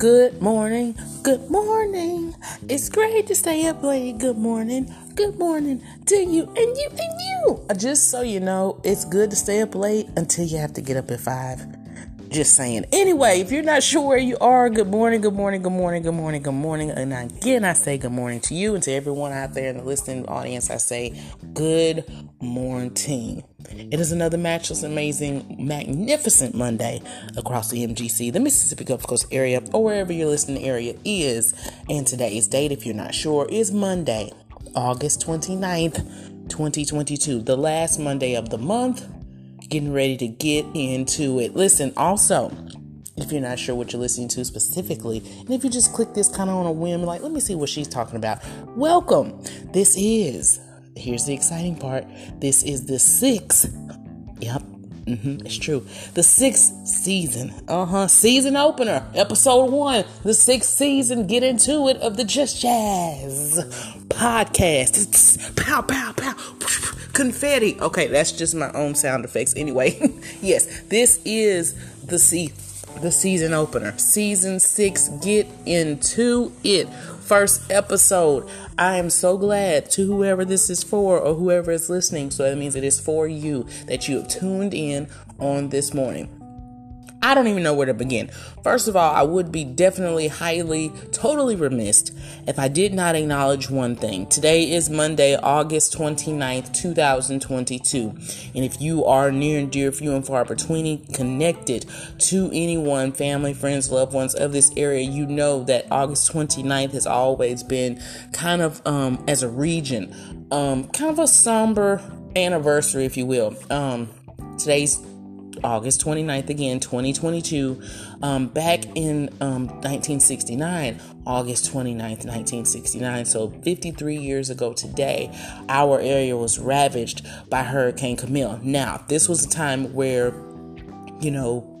Good morning, good morning. It's great to stay up late. Good morning, good morning to you and you and you. Uh, Just so you know, it's good to stay up late until you have to get up at five. Just saying. Anyway, if you're not sure where you are, good morning, good morning, good morning, good morning, good morning. And again, I say good morning to you and to everyone out there in the listening audience. I say good morning. It is another matchless, amazing, magnificent Monday across the MGC, the Mississippi Gulf Coast area, or wherever your listening area is. And today's date, if you're not sure, is Monday, August 29th, 2022, the last Monday of the month getting ready to get into it. Listen, also, if you're not sure what you're listening to specifically, and if you just click this kind of on a whim, like, let me see what she's talking about, welcome. This is, here's the exciting part this is the sixth, yep. Mm-hmm, it's true. The sixth season, uh huh, season opener, episode one, the sixth season. Get into it of the Just Jazz podcast. It's pow, pow, pow confetti. Okay, that's just my own sound effects. Anyway, yes, this is the se- the season opener. Season 6. Get into it. First episode. I am so glad to whoever this is for or whoever is listening. So that means it is for you that you have tuned in on this morning. I don't even know where to begin. First of all, I would be definitely highly, totally remiss if I did not acknowledge one thing. Today is Monday, August 29th, 2022. And if you are near and dear, few and far between, connected to anyone, family, friends, loved ones of this area, you know that August 29th has always been kind of, um, as a region, um, kind of a somber anniversary, if you will. Um, today's August 29th again, 2022. Um, back in um, 1969, August 29th, 1969. So 53 years ago today, our area was ravaged by Hurricane Camille. Now, this was a time where, you know,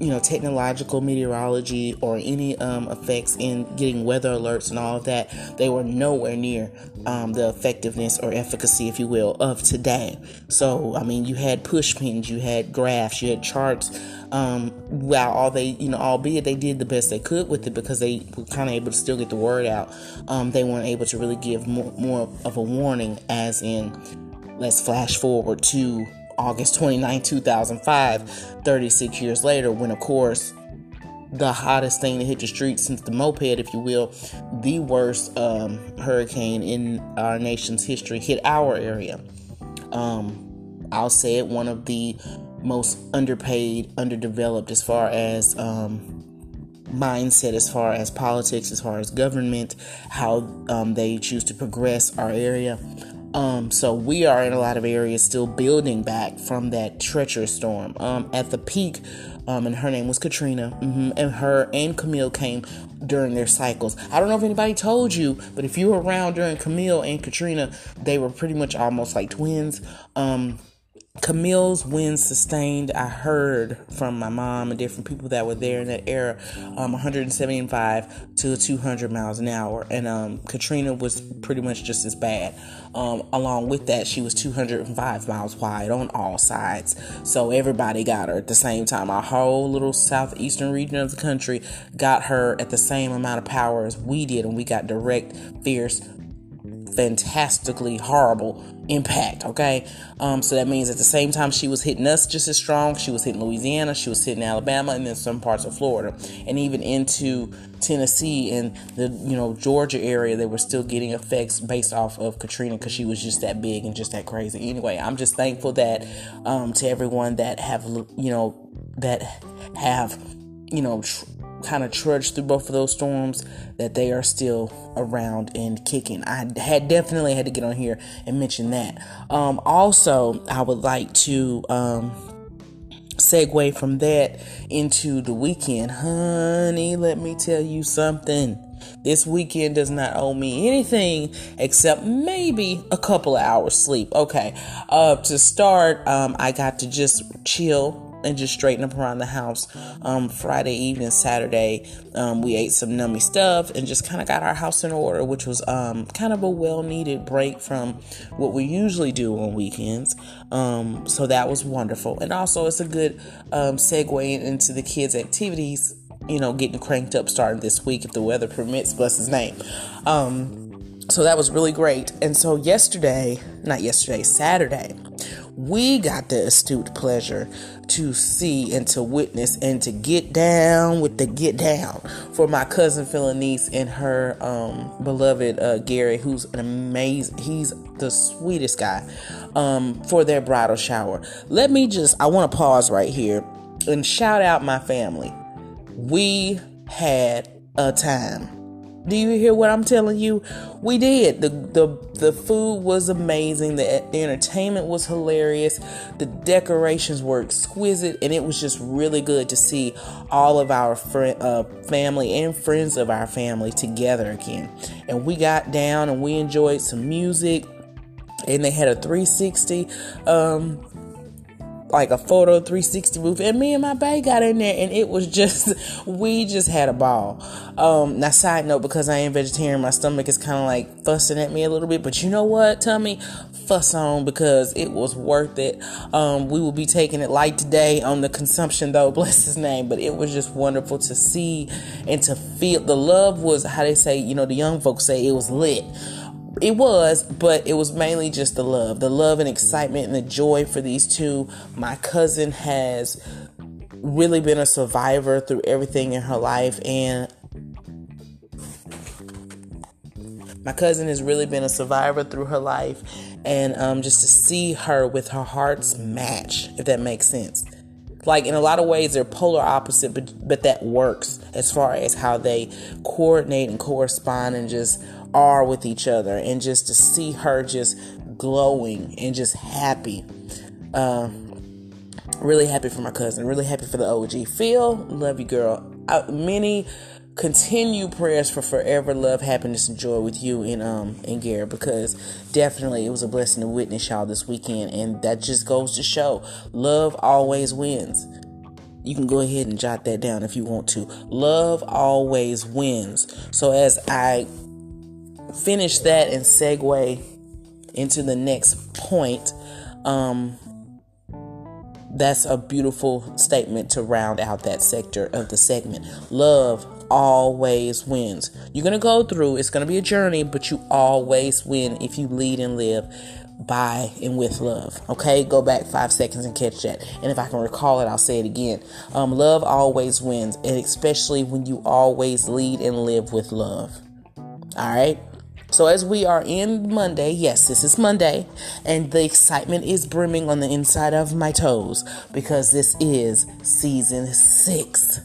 you know, technological meteorology or any um, effects in getting weather alerts and all of that, they were nowhere near um, the effectiveness or efficacy, if you will, of today. So, I mean, you had push pins, you had graphs, you had charts. Um, while all they, you know, albeit they did the best they could with it because they were kind of able to still get the word out, um, they weren't able to really give more, more of a warning, as in, let's flash forward to August 29, 2005, 36 years later, when, of course, the hottest thing to hit the streets since the moped, if you will, the worst um, hurricane in our nation's history hit our area. Um, I'll say it, one of the most underpaid, underdeveloped as far as um, mindset, as far as politics, as far as government, how um, they choose to progress our area. Um, so we are in a lot of areas still building back from that treacherous storm. Um, at the peak, um, and her name was Katrina, hmm and her and Camille came during their cycles. I don't know if anybody told you, but if you were around during Camille and Katrina, they were pretty much almost like twins. Um, Camille's winds sustained, I heard from my mom and different people that were there in that era, um, 175 to 200 miles an hour. And um, Katrina was pretty much just as bad. Um, along with that, she was 205 miles wide on all sides. So everybody got her at the same time. Our whole little southeastern region of the country got her at the same amount of power as we did. And we got direct, fierce, fantastically horrible impact okay? Um so that means at the same time she was hitting us just as strong she was hitting louisiana she was hitting alabama and then some parts of florida and even into tennessee and the you know georgia area they were still getting effects based off of katrina because she was just that big and just that crazy. Anyway i'm just thankful that um to everyone that have you know that have you know tr- kind of trudged through both of those storms that they are still around and kicking. I had definitely had to get on here and mention that. Um, also, I would like to um, segue from that into the weekend. Honey, let me tell you something. This weekend does not owe me anything except maybe a couple of hours sleep. Okay. Uh, to start, um, I got to just chill and just straighten up around the house. Um, Friday evening, Saturday, um, we ate some nummy stuff and just kind of got our house in order, which was um, kind of a well needed break from what we usually do on weekends. Um, so that was wonderful. And also, it's a good um, segue into the kids' activities you know, getting cranked up starting this week if the weather permits, bless his name. Um, so that was really great. And so yesterday, not yesterday, Saturday, we got the astute pleasure to see and to witness and to get down with the get down for my cousin Philanice and her um, beloved uh, Gary, who's an amazing, he's the sweetest guy, um, for their bridal shower. Let me just, I want to pause right here and shout out my family. We had a time do you hear what I'm telling you? We did. The the the food was amazing. The, the entertainment was hilarious. The decorations were exquisite, and it was just really good to see all of our friend, uh, family and friends of our family together again. And we got down and we enjoyed some music. And they had a 360 um, like a photo 360 booth and me and my bae got in there and it was just we just had a ball. Um now side note because i am vegetarian my stomach is kind of like fussing at me a little bit but you know what tummy? Fuss on because it was worth it. Um we will be taking it light today on the consumption though bless his name but it was just wonderful to see and to feel the love was how they say you know the young folks say it was lit it was, but it was mainly just the love, the love and excitement and the joy for these two. My cousin has really been a survivor through everything in her life, and my cousin has really been a survivor through her life, and um, just to see her with her hearts match, if that makes sense. Like in a lot of ways, they're polar opposite, but but that works as far as how they coordinate and correspond and just are with each other and just to see her just glowing and just happy. Uh, really happy for my cousin. Really happy for the OG. Phil, love you, girl. Uh, many continue prayers for forever love, happiness, and joy with you and um and Gary because definitely it was a blessing to witness y'all this weekend, and that just goes to show love always wins. You can go ahead and jot that down if you want to. Love always wins. So as I finish that and segue into the next point, um, that's a beautiful statement to round out that sector of the segment. Love always wins. You're going to go through, it's going to be a journey, but you always win if you lead and live by and with love. Okay, go back five seconds and catch that. And if I can recall it, I'll say it again. Um, love always wins, and especially when you always lead and live with love. All right. So, as we are in Monday, yes, this is Monday, and the excitement is brimming on the inside of my toes because this is season six.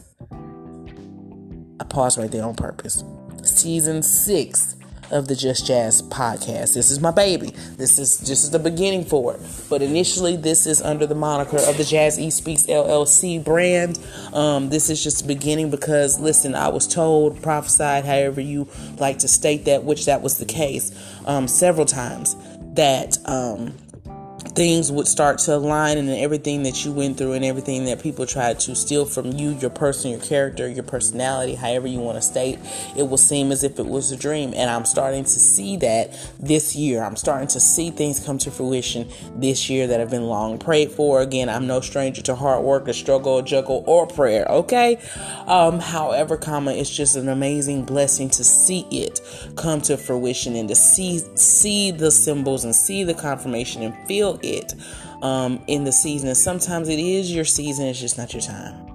I paused right there on purpose. Season six of the Just Jazz podcast. This is my baby. This is just the beginning for it. But initially, this is under the moniker of the Jazz E Speaks LLC brand. Um, this is just the beginning because, listen, I was told, prophesied, however you like to state that, which that was the case um, several times, that. Um, things would start to align and everything that you went through and everything that people tried to steal from you, your person, your character, your personality, however you want to state, it will seem as if it was a dream. And I'm starting to see that this year. I'm starting to see things come to fruition this year that have been long prayed for. Again, I'm no stranger to hard work, a struggle, a juggle, or prayer. Okay. Um, however, comma, it's just an amazing blessing to see it come to fruition and to see see the symbols and see the confirmation and feel it um, in the season. And sometimes it is your season, it's just not your time.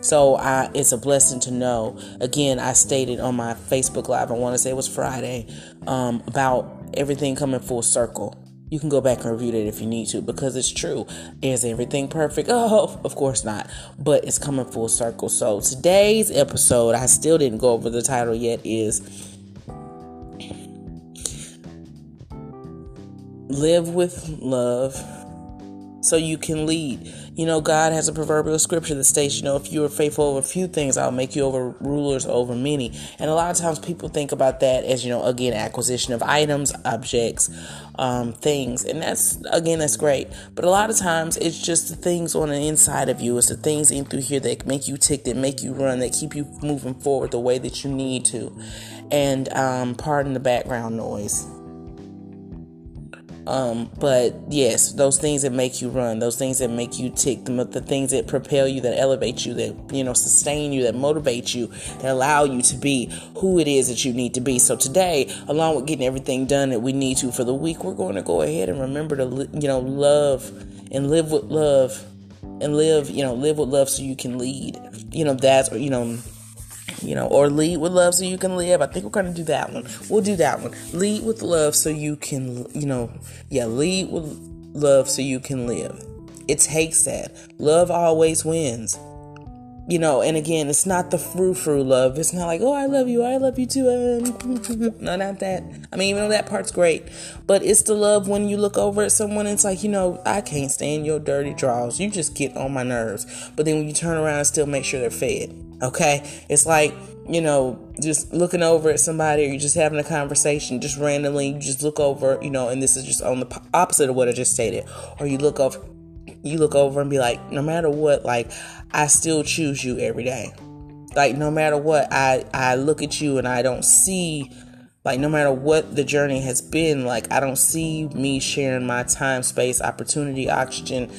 So I, it's a blessing to know. Again, I stated on my Facebook Live, I want to say it was Friday, um, about everything coming full circle. You can go back and review that if you need to because it's true. Is everything perfect? Oh, of course not. But it's coming full circle. So today's episode, I still didn't go over the title yet, is live with love so you can lead. You know, God has a proverbial scripture that states, you know, if you are faithful over a few things, I'll make you over rulers over many. And a lot of times people think about that as, you know, again, acquisition of items, objects, um, things. And that's, again, that's great. But a lot of times it's just the things on the inside of you. It's the things in through here that make you tick, that make you run, that keep you moving forward the way that you need to. And um, pardon the background noise Um, but yes, those things that make you run, those things that make you tick, the, the things that propel you, that elevate you, that you know sustain you, that motivate you, that allow you to be who it is that you need to be. So today, along with getting everything done that we need to for the week, we're going to go ahead and remember to you know love and live with love and live you know live with love so you can lead. You know that's you know you know, or lead with love so you can live. I think we're to do that one. We'll do that one. Lead with love so you can, you know, yeah, lead with love so you can live. It takes that. Love always wins. You know, and again, it's not the frou frou love. It's not like, oh, I love you, I love you too. Um, no, not that. I mean, even though that part's great, but it's the love when you look over at someone, it's like, you know, I can't stand your dirty draws. You just get on my nerves. But then when you turn around and still make sure they're fed Okay? It's like, you know, just looking over at somebody or you're just having a conversation, just randomly, you just look over, you know, and this is just on the opposite of what I just stated. Or you look over you look over and be like, no matter what, like I still choose you every day. Like no matter what, I I look at you and I don't see like no matter what the journey has been, like I don't see me sharing my time, space, opportunity, oxygen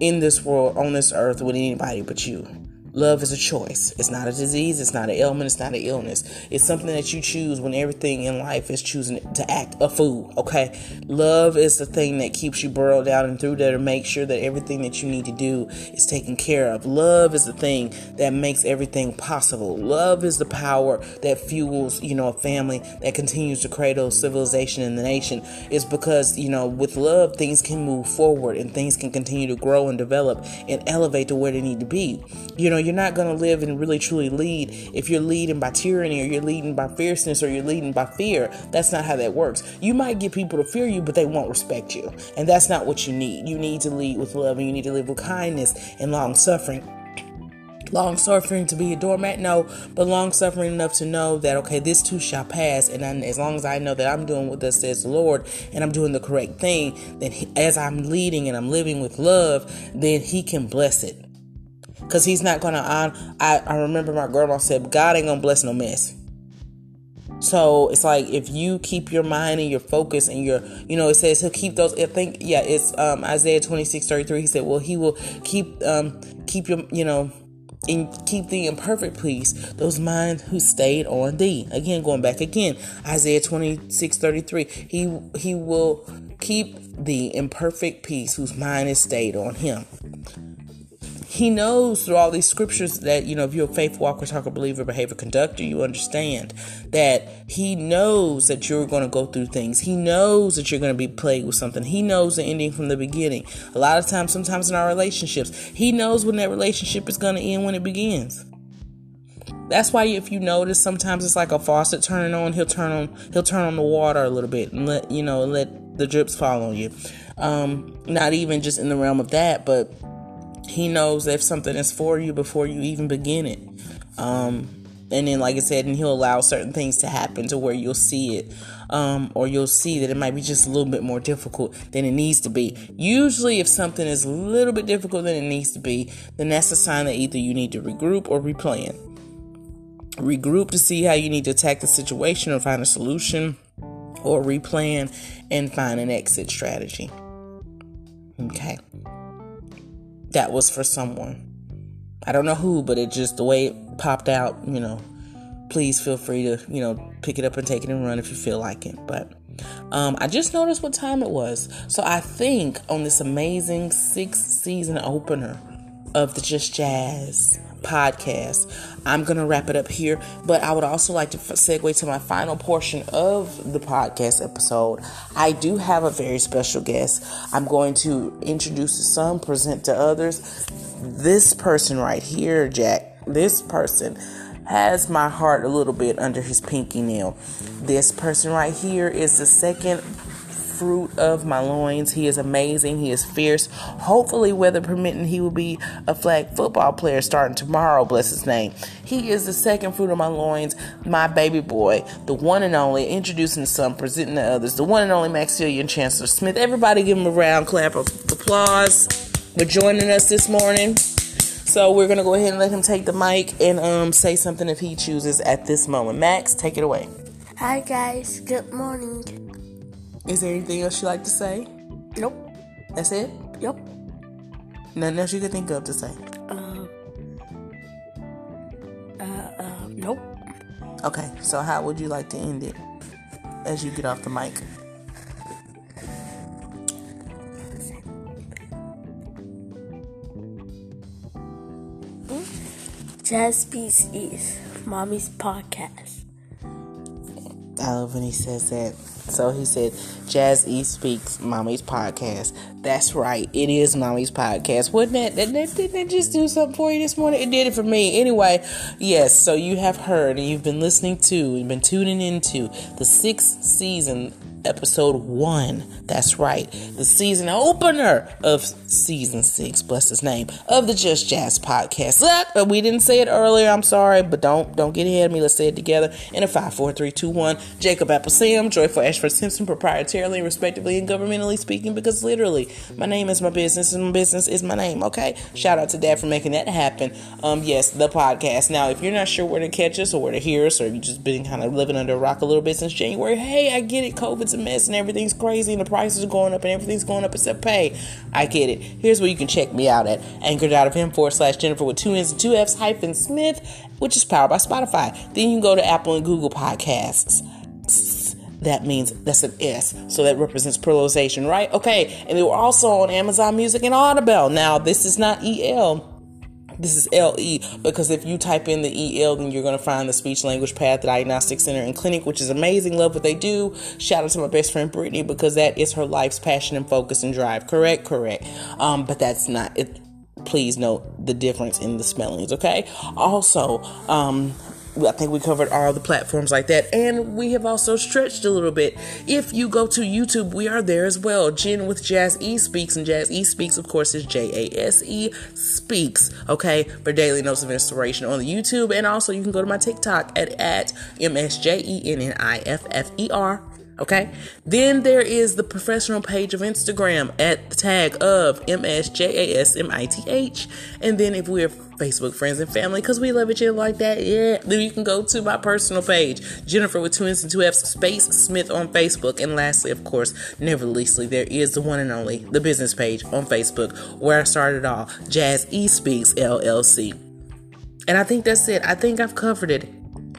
in this world on this earth with anybody but you. Love is a choice. It's not a disease. It's not an ailment. It's not an illness. It's something that you choose when everything in life is choosing to act a fool. Okay. Love is the thing that keeps you burrowed down and through there to make sure that everything that you need to do is taken care of. Love is the thing that makes everything possible. Love is the power that fuels, you know, a family that continues to cradle civilization in the nation. It's because, you know, with love, things can move forward and things can continue to grow and develop and elevate to where they need to be. You know, you're not going to live and really truly lead if you're leading by tyranny or you're leading by fierceness or you're leading by fear. That's not how that works. You might get people to fear you, but they won't respect you. And that's not what you need. You need to lead with love and you need to live with kindness and long suffering long suffering to be a doormat no but long suffering enough to know that okay this too shall pass and I, as long as i know that i'm doing what this says the lord and i'm doing the correct thing then he, as i'm leading and i'm living with love then he can bless it because he's not gonna on I, I remember my grandma said god ain't gonna bless no mess so it's like if you keep your mind and your focus and your, you know, it says he'll keep those. I think, yeah, it's um, Isaiah 26 33. He said, well, he will keep, um, keep your, you know, and keep thee in perfect peace those minds who stayed on thee again going back again isaiah 26 33 he he will keep thee in perfect peace whose mind is stayed on him he knows through all these scriptures that, you know, if you're a faith walker, talker, believer, behavior, conductor, you understand that he knows that you're going to go through things. He knows that you're going to be plagued with something. He knows the ending from the beginning. A lot of times, sometimes in our relationships, he knows when that relationship is going to end when it begins. That's why if you notice sometimes it's like a faucet turning on, he'll turn on he'll turn on the water a little bit and let you know, let the drips fall on you. Um, not even just in the realm of that, but he knows if something is for you before you even begin it. Um, and then, like I said, and he'll allow certain things to happen to where you'll see it, um, or you'll see that it might be just a little bit more difficult than it needs to be. Usually, if something is a little bit difficult than it needs to be, then that's a sign that either you need to regroup or replan. Regroup to see how you need to attack the situation or find a solution, or replan and find an exit strategy. Okay that was for someone. I don't know who, but it just the way it popped out, you know. Please feel free to, you know, pick it up and take it and run if you feel like it. But um, I just noticed what time it was. So I think on this amazing sixth season opener of the Just Jazz podcast. I'm going to wrap it up here, but I would also like to segue to my final portion of the podcast episode. I do have a very special guest. I'm going to introduce to some, present to others. This person right here, Jack, this person has my heart a little bit under his pinky nail. This person right here is the second fruit of my loins. He is amazing. He is fierce. Hopefully, weather permitting, he will be a flag football player starting tomorrow. Bless his name. He is the second fruit of my loins, my baby boy, the one and only, introducing some, presenting the others, the one and only Maximilian Chancellor Smith. Everybody give him a round clap of applause for joining us this morning. So we're gonna go ahead and let him take the mic and um, say something if he chooses at this moment. Max, take it away. Hi guys, good morning. Is there anything else you'd like to say? Nope. That's it? Yep. Nothing else you could think of to say? Uh, uh, uh, nope. Okay, so how would you like to end it as you get off the mic? Jazz Beats East, Mommy's podcast. I love when he says that. So he said, Jazz E Speaks, Mommy's podcast. That's right. It is Mommy's podcast. Wouldn't that, that, that, didn't that just do something for you this morning? It did it for me. Anyway, yes, so you have heard and you've been listening to, you've been tuning into the sixth season episode one. That's right, the season opener of season six. Bless his name of the Just Jazz podcast. Look, we didn't say it earlier. I'm sorry, but don't don't get ahead of me. Let's say it together in a five, four, three, two, one. Jacob Apple Sam, Joyful Ashford Simpson, proprietarily, respectively, and governmentally speaking, because literally, my name is my business, and my business is my name. Okay, shout out to Dad for making that happen. Um, yes, the podcast. Now, if you're not sure where to catch us or where to hear us, or you've just been kind of living under a rock a little bit since January, hey, I get it. COVID's a mess and everything's crazy and the prices are going up and everything's going up except pay. I get it. Here's where you can check me out at anchor.fm forward slash Jennifer with two N's and two F's hyphen Smith, which is powered by Spotify. Then you can go to Apple and Google Podcasts. That means that's an S, so that represents pluralization, right? Okay, and they were also on Amazon Music and Audible. Now, this is not EL this is LE because if you type in the EL, then you're going to find the speech language path diagnostic center and clinic, which is amazing. Love what they do. Shout out to my best friend Brittany because that is her life's passion and focus and drive. Correct, correct. Um, but that's not it. Please note the difference in the spellings. Okay. Also, um, I think we covered all the platforms like that. And we have also stretched a little bit. If you go to YouTube, we are there as well. Jen with Jazz E Speaks. And Jazz E Speaks, of course, is J A S E Speaks. Okay. For daily notes of inspiration on the YouTube. And also, you can go to my TikTok at, at M S J E N N I F F E R Okay. Then there is the professional page of Instagram at the tag of MSJASMITH. And then if we're Facebook friends and family, because we love each other like that, yeah, then you can go to my personal page, Jennifer with two N's and two F's, Space Smith on Facebook. And lastly, of course, never leastly, there is the one and only, the business page on Facebook where I started all, Jazz E Speaks LLC. And I think that's it. I think I've covered it.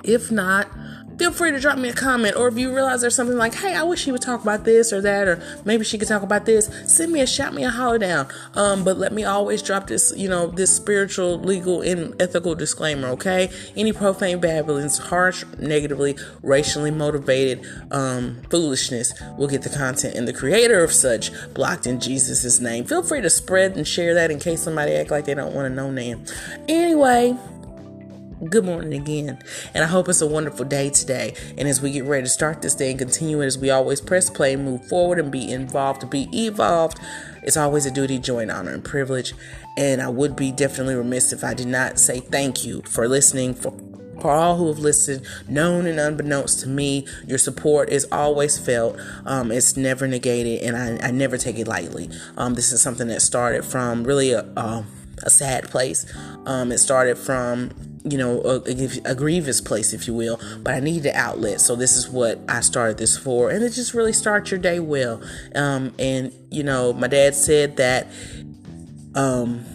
If not, feel free to drop me a comment. Or if you realize there's something like, hey, I wish she would talk about this or that, or maybe she could talk about this, send me a shout me a holler down. Um, but let me always drop this, you know, this spiritual, legal, and ethical disclaimer, okay? Any profane babblings, harsh, negatively, racially motivated um, foolishness will get the content and the creator of such blocked in Jesus' name. Feel free to spread and share that in case somebody act like they don't want to know name. Anyway, good morning again. And I hope it's a wonderful day today. And as we get ready to start this day and continue it as we always press play, move forward, and be involved be evolved, it's always a duty, joy, honor and privilege. And I would be definitely remiss if I did not say thank you for listening, for for all who have listened, known and unbeknownst to me, your support is always felt. Um, it's never negated, and I, I, never take it lightly. Um, this is something that started from really a, a, a sad place. Um, it started from you know, a, a, grievous place, if you will. But I needed an outlet, so this is what I started this for, and it just really starts your day well. Um, and you know, my dad said that, um,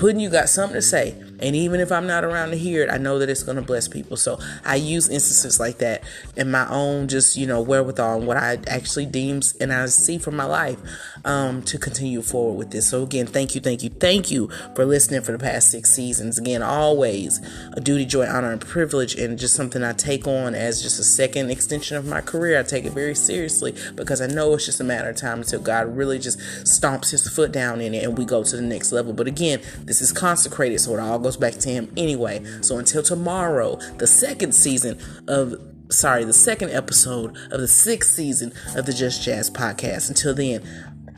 you got something to say and even if I'm not around to hear it, I know that it's going to bless people. So I use instances like that in my own just, you know, wherewithal and what I actually deems and I see from my life um, to continue forward with this. So again, thank you, thank you, thank you for listening for the past six seasons. Again, always a duty, joy, honor, and privilege, and just something I take on as just a second extension of my career. I take it very seriously because I know it's just a matter of time until God really just stomps his foot down in it and we go to the next level. But again, this is consecrated, so it all goes goes back to him anyway. So until tomorrow, the second season of sorry, the second episode of the sixth season of the Just Jazz podcast. Until then,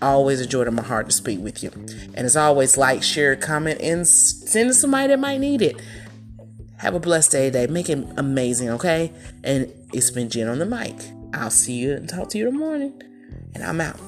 always a joy to my heart to speak with you. And as always, like, share, comment, and send to somebody that might need it. Have a blessed day today. Make it amazing, okay? And it's been Jen on the mic. I'll see you and talk to you in the morning. And I'm out.